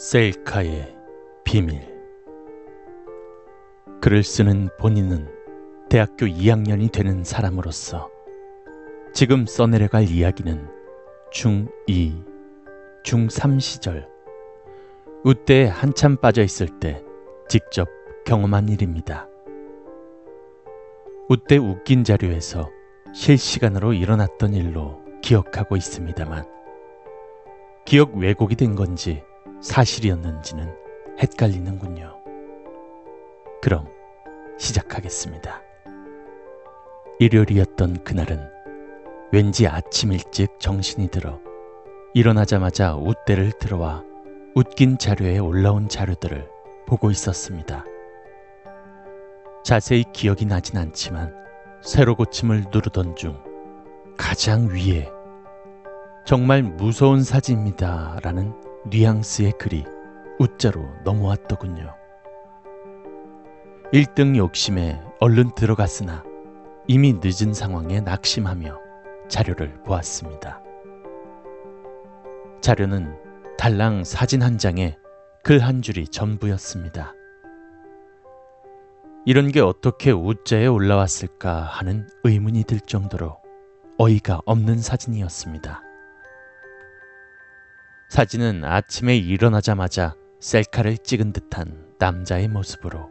셀카의 비밀 글을 쓰는 본인은 대학교 2학년이 되는 사람으로서 지금 써내려갈 이야기는 중2, 중3 시절 우대에 한참 빠져 있을 때 직접 경험한 일입니다. 우대 웃긴 자료에서 실시간으로 일어났던 일로 기억하고 있습니다만 기억 왜곡이 된 건지 사실이었는지는 헷갈리는군요. 그럼 시작하겠습니다. 일요일이었던 그날은 왠지 아침 일찍 정신이 들어 일어나자마자 웃대를 들어와 웃긴 자료에 올라온 자료들을 보고 있었습니다. 자세히 기억이 나진 않지만 새로 고침을 누르던 중 가장 위에 정말 무서운 사진입니다. 라는 뉘앙스의 글이 웃자로 넘어왔더군요. 1등 욕심에 얼른 들어갔으나 이미 늦은 상황에 낙심하며 자료를 보았습니다. 자료는 달랑 사진 한 장에 글 한 줄이 전부였습니다. 이런 게 어떻게 우자에 올라왔을까 하는 의문이 들 정도로 어이가 없는 사진이었습니다. 사진은 아침에 일어나자마자 셀카를 찍은 듯한 남자의 모습으로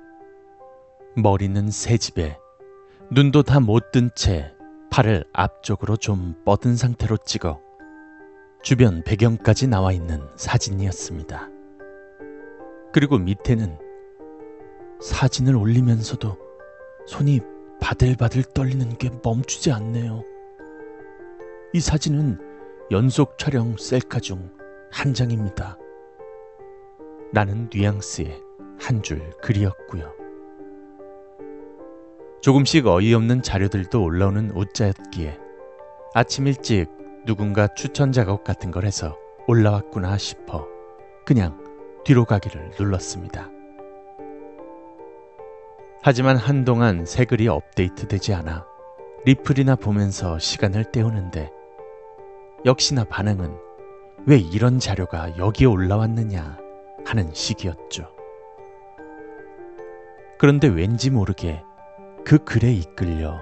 머리는 새집에 눈도 다 못 뜬 채 팔을 앞쪽으로 좀 뻗은 상태로 찍어 주변 배경까지 나와 있는 사진이었습니다. 그리고 밑에는 사진을 올리면서도 손이 바들바들 떨리는 게 멈추지 않네요. 이 사진은 연속 촬영 셀카 중 한 장입니다. 라는 뉘앙스의 한 줄 글이었고요. 조금씩 어이없는 자료들도 올라오는 웃자였기에 아침 일찍 누군가 추천 작업 같은 걸 해서 올라왔구나 싶어 그냥 뒤로 가기를 눌렀습니다. 하지만 한동안 새 글이 업데이트 되지 않아 리플이나 보면서 시간을 때우는데 역시나 반응은 왜 이런 자료가 여기에 올라왔느냐 하는 식이었죠. 그런데 왠지 모르게 그 글에 이끌려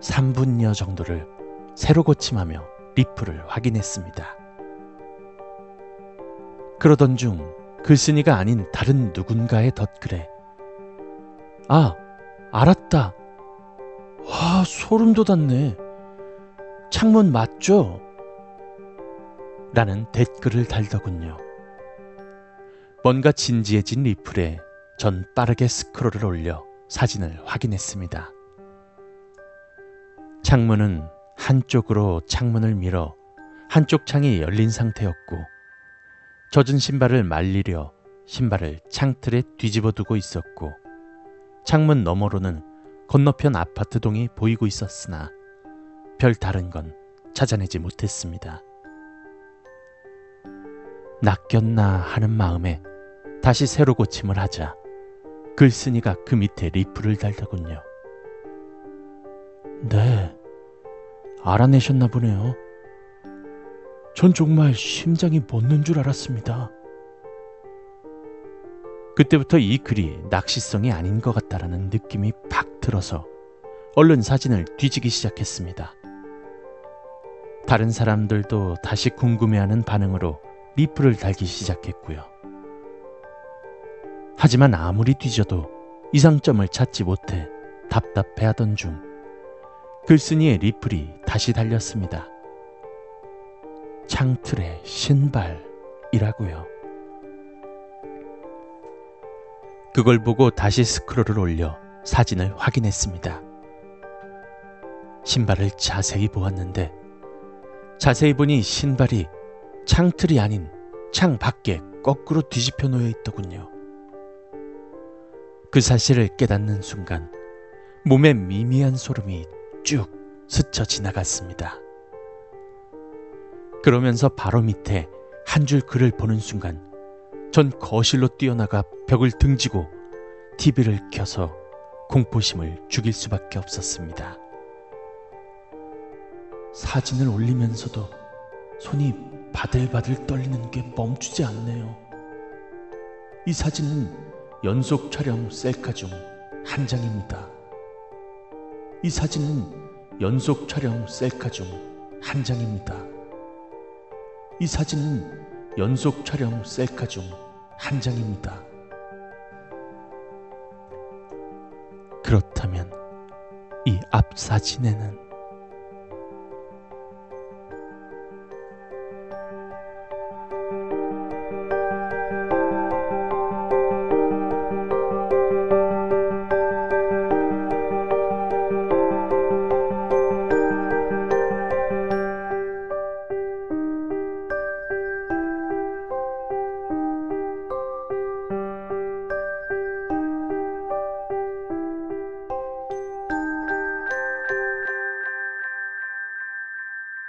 3분여 정도를 새로 고침하며 리플을 확인했습니다. 그러던 중 글쓴이가 아닌 다른 누군가의 덧글에 아, 알았다. 와, 소름 돋았네. 창문 맞죠? 라는 댓글을 달더군요. 뭔가 진지해진 리플에 전 빠르게 스크롤을 올려 사진을 확인했습니다. 창문은 한쪽으로 창문을 밀어 한쪽 창이 열린 상태였고 젖은 신발을 말리려 신발을 창틀에 뒤집어 두고 있었고 창문 너머로는 건너편 아파트 동이 보이고 있었으나 별 다른 건 찾아내지 못했습니다. 낚였나 하는 마음에 다시 새로 고침을 하자 글쓴이가 그 밑에 리플을 달더군요. 네, 알아내셨나 보네요. 전 정말 심장이 멎는 줄 알았습니다. 그때부터 이 글이 낚시성이 아닌 것 같다라는 느낌이 팍 들어서 얼른 사진을 뒤지기 시작했습니다. 다른 사람들도 다시 궁금해하는 반응으로 리플을 달기 시작했고요. 하지만 아무리 뒤져도 이상점을 찾지 못해 답답해하던 중 글쓴이의 리플이 다시 달렸습니다. 창틀의 신발이라고요. 그걸 보고 다시 스크롤을 올려 사진을 확인했습니다. 신발을 자세히 보았는데 자세히 보니 신발이 창틀이 아닌 창 밖에 거꾸로 뒤집혀 놓여 있더군요. 그 사실을 깨닫는 순간 몸에 미미한 소름이 쭉 스쳐 지나갔습니다. 그러면서 바로 밑에 한 줄 글을 보는 순간 전 거실로 뛰어나가 벽을 등지고 TV를 켜서 공포심을 죽일 수밖에 없었습니다. 사진을 올리면서도 손이 바들바들 떨리는 게 멈추지 않네요. 이 사진은 연속 촬영 셀카 중 한 장입니다. 이 사진은 연속 촬영 셀카 중 한 장입니다. 이 사진은 연속 촬영 셀카 중 한 장입니다. 그렇다면 이 앞 사진에는